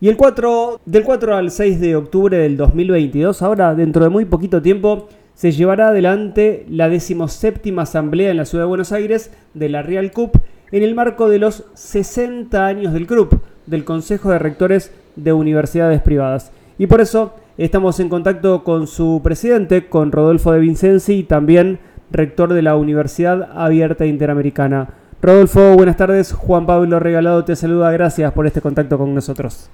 Y el 4, del 4 al 6 de octubre del 2022, ahora dentro de muy poquito tiempo, se llevará adelante la 17 Asamblea en la Ciudad de Buenos Aires de la Real CUP en el marco de los 60 años del CRUP, del Consejo de Rectores de Universidades Privadas. Y por eso estamos en contacto con su presidente, con Rodolfo de Vincenzi, y también rector de la Universidad Abierta Interamericana. Rodolfo, buenas tardes. Juan Pablo Regalado te saluda. Gracias por este contacto con nosotros.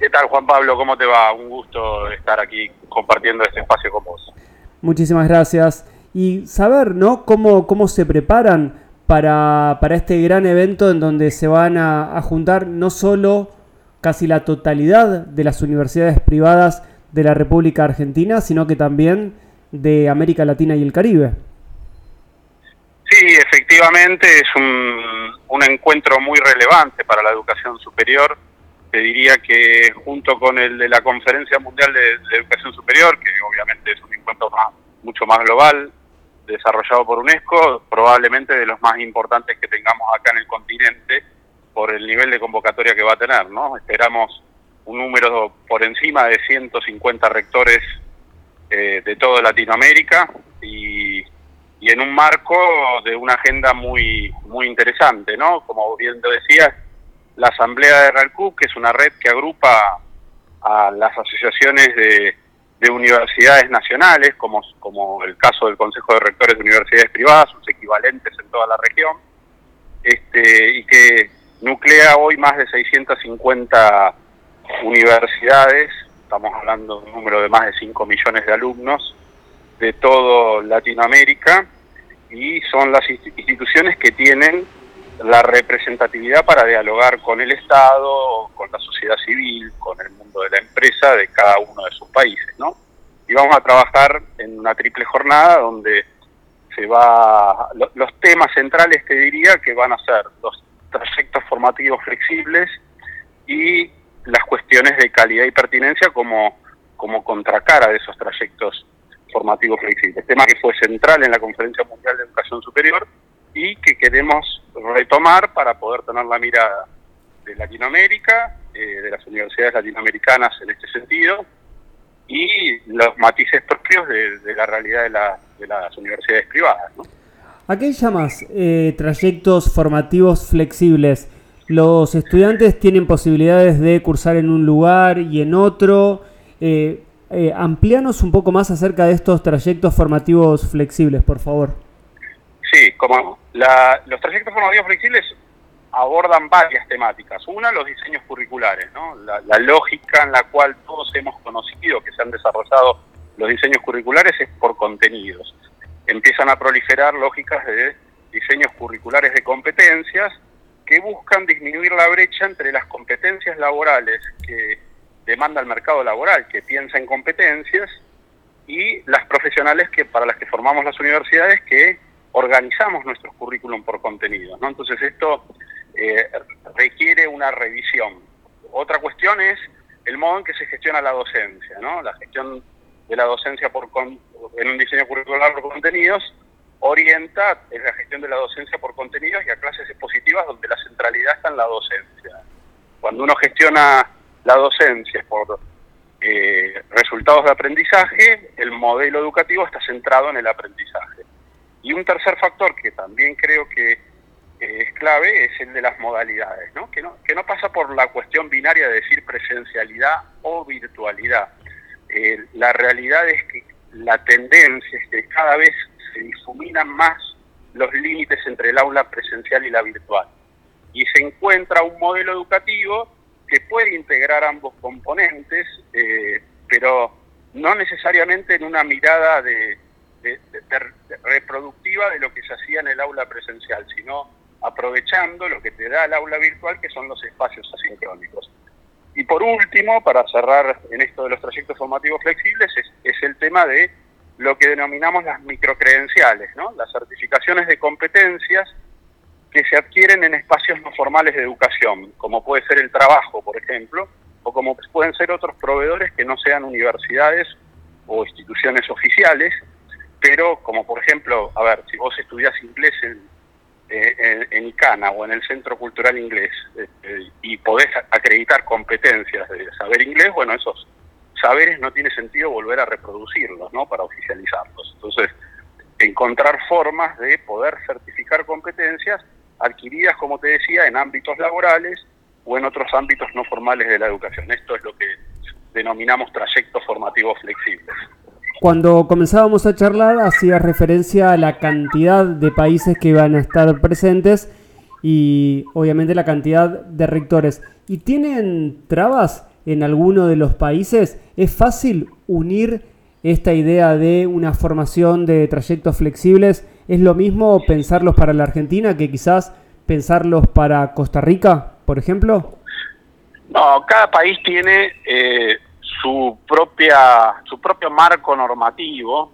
¿Qué tal Juan Pablo? ¿Cómo te va? Un gusto estar aquí compartiendo este espacio con vos. Muchísimas gracias. Y saber, ¿no? Cómo, cómo se preparan para, para este gran evento en donde se van a, a juntar no solo casi la totalidad de las universidades privadas de la República Argentina, sino que también de América Latina y el Caribe. Sí, efectivamente es un, un encuentro muy relevante para la educación superior te diría que junto con el de la Conferencia Mundial de, Educación Superior, que obviamente es un encuentro mucho más global, desarrollado por UNESCO, probablemente de los más importantes que tengamos acá en el continente por el nivel de convocatoria que va a tener, ¿no? Esperamos un número por encima de 150 rectores eh, de toda Latinoamérica y, y, en un marco de una agenda muy muy interesante, ¿no? Como bien te decía, la Asamblea de RALCUB, que es una red que agrupa a las asociaciones de, universidades nacionales, como, como el caso del Consejo de Rectores de Universidades Privadas, sus equivalentes en toda la región, este, y que nuclea hoy más de 650 universidades, estamos hablando de un número de más de 5 millones de alumnos de toda Latinoamérica, y son las instituciones que tienen la representatividad para dialogar con el Estado, con la sociedad civil, con el mundo de la empresa de cada uno de sus países, ¿no? Y vamos a trabajar en una triple jornada donde se va los temas centrales te diría que van a ser los trayectos formativos flexibles y las cuestiones de calidad y pertinencia como como contracara de esos trayectos formativos flexibles, tema que fue central en la Conferencia Mundial de Educación Superior y que queremos retomar para poder tener la mirada de Latinoamérica, eh, de las universidades latinoamericanas en este sentido, y los matices propios de, la realidad de, las universidades privadas. ¿A qué llamas eh, trayectos formativos flexibles? ¿Los estudiantes tienen posibilidades de cursar en un lugar y en otro? Eh, eh amplianos un poco más acerca de estos trayectos formativos flexibles, por favor. Sí, como los trayectos formativos flexibles abordan varias temáticas. Una, los diseños curriculares, ¿no? La, lógica en la cual todos hemos conocido que se han desarrollado los diseños curriculares es por contenidos. Empiezan a proliferar lógicas de diseños curriculares de competencias que buscan disminuir la brecha entre las competencias laborales que demanda el mercado laboral, que piensa en competencias, y las profesionales que para las que formamos las universidades que organizamos nuestros currículum por contenidos. ¿no? Entonces esto eh, requiere una revisión. Otra cuestión es el modo en que se gestiona la docencia, ¿no? La gestión de la docencia por en un diseño curricular por contenidos orienta en la gestión de la docencia por contenidos y a clases expositivas donde la centralidad está en la docencia. Cuando uno gestiona la docencia por eh, resultados de aprendizaje, el modelo educativo está centrado en el aprendizaje. Y un tercer factor que también creo que es clave es el de las modalidades, ¿no? Que, ¿no? que no pasa por la cuestión binaria de decir presencialidad o virtualidad. Eh, la realidad es que la tendencia es que cada vez se difuminan más los límites entre el aula presencial y la virtual. Y se encuentra un modelo educativo que puede integrar ambos componentes, eh, pero no necesariamente en una mirada de, reproductiva de lo que se hacía en el aula presencial, sino aprovechando lo que te da el aula virtual, que son los espacios asincrónicos. Y por último, para cerrar en esto de los trayectos formativos flexibles, es, el tema de lo que denominamos las microcredenciales, ¿no? las certificaciones de competencias que se adquieren en espacios no formales de educación, como puede ser el trabajo, por ejemplo, o como pueden ser otros proveedores que no sean universidades o instituciones oficiales, pero como por ejemplo, a ver, si vos estudiás inglés en, eh, en, Icana o en el Centro Cultural Inglés este, y podés acreditar competencias de saber inglés, bueno, esos saberes no tiene sentido volver a reproducirlos, ¿no? Para oficializarlos. Entonces, encontrar formas de poder certificar competencias adquiridas, como te decía, en ámbitos laborales o en otros ámbitos no formales de la educación. Esto es lo que denominamos trayectos formativos flexibles. Cuando comenzábamos a charlar hacía referencia a la cantidad de países que van a estar presentes y obviamente la cantidad de rectores. ¿Y tienen trabas en alguno de los países? ¿Es fácil unir esta idea de una formación de trayectos flexibles? ¿Es lo mismo pensarlos para la Argentina que quizás pensarlos para Costa Rica, por ejemplo? No, cada país tiene eh, su propia su propio marco normativo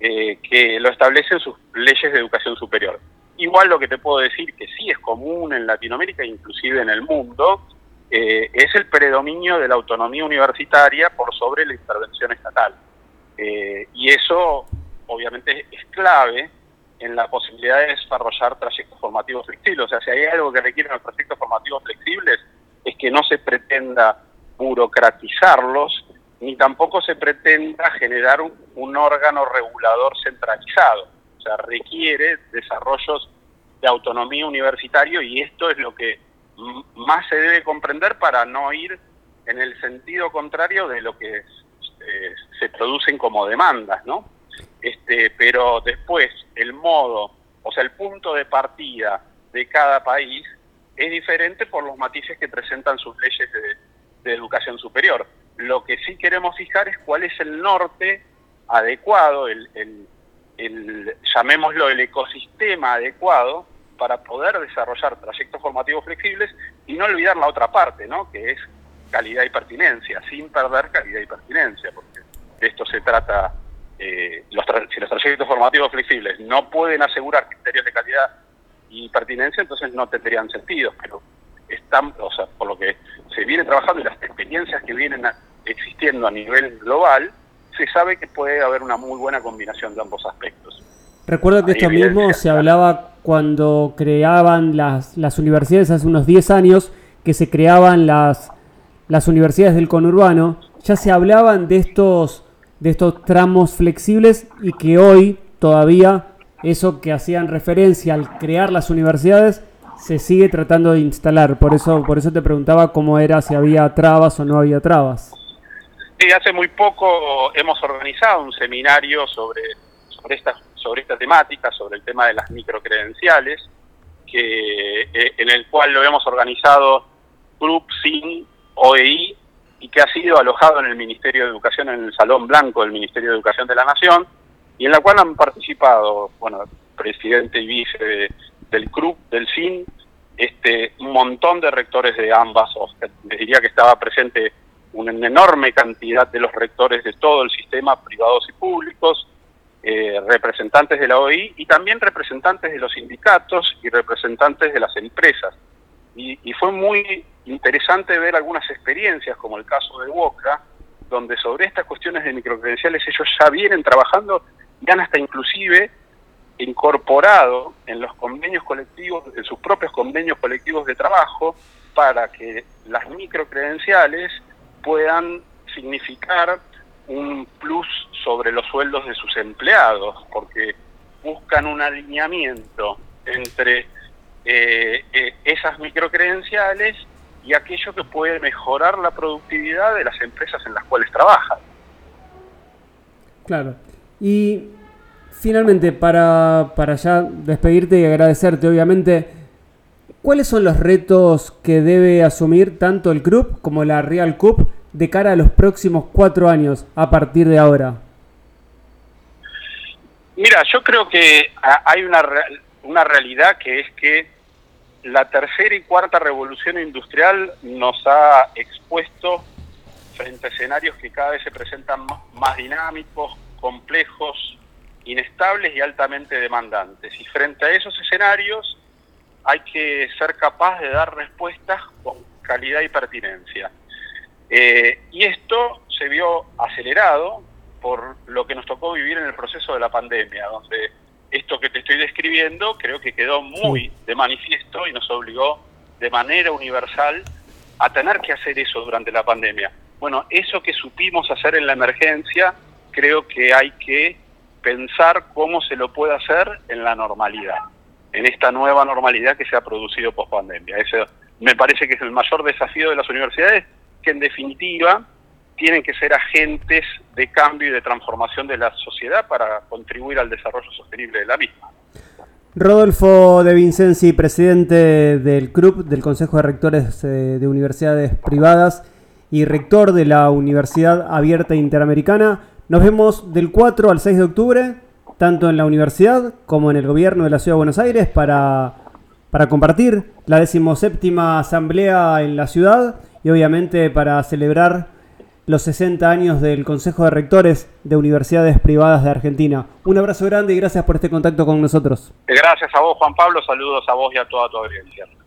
eh, que lo establece en sus leyes de educación superior. Igual lo que te puedo decir que sí es común en Latinoamérica, inclusive en el mundo, eh, es el predominio de la autonomía universitaria por sobre la intervención estatal. Eh, y eso obviamente es clave en la posibilidad de desarrollar trayectos formativos flexibles. O sea, si hay algo que requieren los trayectos formativos flexibles es que no se pretenda burocratizarlos, ni tampoco se pretenda generar un, órgano regulador centralizado. O sea, requiere desarrollos de autonomía universitario y esto es lo que más se debe comprender para no ir en el sentido contrario de lo que eh, se producen como demandas, ¿no? Este, pero después el modo, o sea, el punto de partida de cada país es diferente por los matices que presentan sus leyes de, de educación superior. Lo que sí queremos fijar es cuál es el norte adecuado, el, el, llamémoslo el ecosistema adecuado para poder desarrollar trayectos formativos flexibles y no olvidar la otra parte, ¿no? que es calidad y pertinencia, sin perder calidad y pertinencia, porque de esto se trata, eh, los si los trayectos formativos flexibles no pueden asegurar criterios de calidad y pertinencia, entonces no tendrían sentido, pero están, o sea, por lo que se viene trabajando y las experiencias que vienen existiendo a nivel global, se sabe que puede haber una muy buena combinación de ambos aspectos. Recuerdo que esto mismo se hablaba cuando creaban las, las universidades hace unos 10 años, que se creaban las, las universidades del conurbano, ya se hablaban de estos, de estos tramos flexibles y que hoy todavía eso que hacían referencia al crear las universidades se sigue tratando de instalar. Por eso, por eso te preguntaba cómo era, si había trabas o no había trabas. Sí, hace muy poco hemos organizado un seminario sobre, sobre, esta, sobre esta temática, sobre el tema de las microcredenciales, que, eh, en el cual lo hemos organizado Group SIN OEI y que ha sido alojado en el Ministerio de Educación, en el Salón Blanco del Ministerio de Educación de la Nación, y en la cual han participado, bueno, presidente y vice del CRUP, del SIN, este, un montón de rectores de ambas, les diría que estaba presente una enorme cantidad de los rectores de todo el sistema, privados y públicos, eh, representantes de la OI y también representantes de los sindicatos y representantes de las empresas. Y, y, fue muy interesante ver algunas experiencias, como el caso de Boca, donde sobre estas cuestiones de microcredenciales ellos ya vienen trabajando y han hasta inclusive incorporado en los convenios colectivos, en sus propios convenios colectivos de trabajo, para que las microcredenciales puedan significar un plus sobre los sueldos de sus empleados, porque buscan un alineamiento entre eh, eh, esas microcredenciales y aquello que puede mejorar la productividad de las empresas en las cuales trabajan. Claro. Y finalmente, para, para ya despedirte y agradecerte, obviamente, ¿cuáles son los retos que debe asumir tanto el club como la Real Cup de cara a los próximos cuatro años a partir de ahora? Mira, yo creo que hay una, una realidad que es que la tercera y cuarta revolución industrial nos ha expuesto frente a escenarios que cada vez se presentan más dinámicos, complejos, inestables y altamente demandantes. Y frente a esos escenarios hay que ser capaz de dar respuestas con calidad y pertinencia. Eh, y esto se vio acelerado por lo que nos tocó vivir en el proceso de la pandemia, donde esto que te estoy describiendo creo que quedó muy de manifiesto y nos obligó de manera universal a tener que hacer eso durante la pandemia. Bueno, eso que supimos hacer en la emergencia, creo que hay que pensar cómo se lo puede hacer en la normalidad, en esta nueva normalidad que se ha producido post pandemia. Eso me parece que es el mayor desafío de las universidades, que en definitiva tienen que ser agentes de cambio y de transformación de la sociedad para contribuir al desarrollo sostenible de la misma. Rodolfo de Vincenzi, presidente del CRUP, del Consejo de Rectores eh, de Universidades Privadas y rector de la Universidad Abierta Interamericana. Nos vemos del 4 al 6 de octubre, tanto en la universidad como en el gobierno de la Ciudad de Buenos Aires, para, para compartir la decimoséptima asamblea en la ciudad y obviamente para celebrar los 60 años del Consejo de Rectores de Universidades Privadas de Argentina. Un abrazo grande y gracias por este contacto con nosotros. Gracias a vos, Juan Pablo. Saludos a vos y a toda tu audiencia.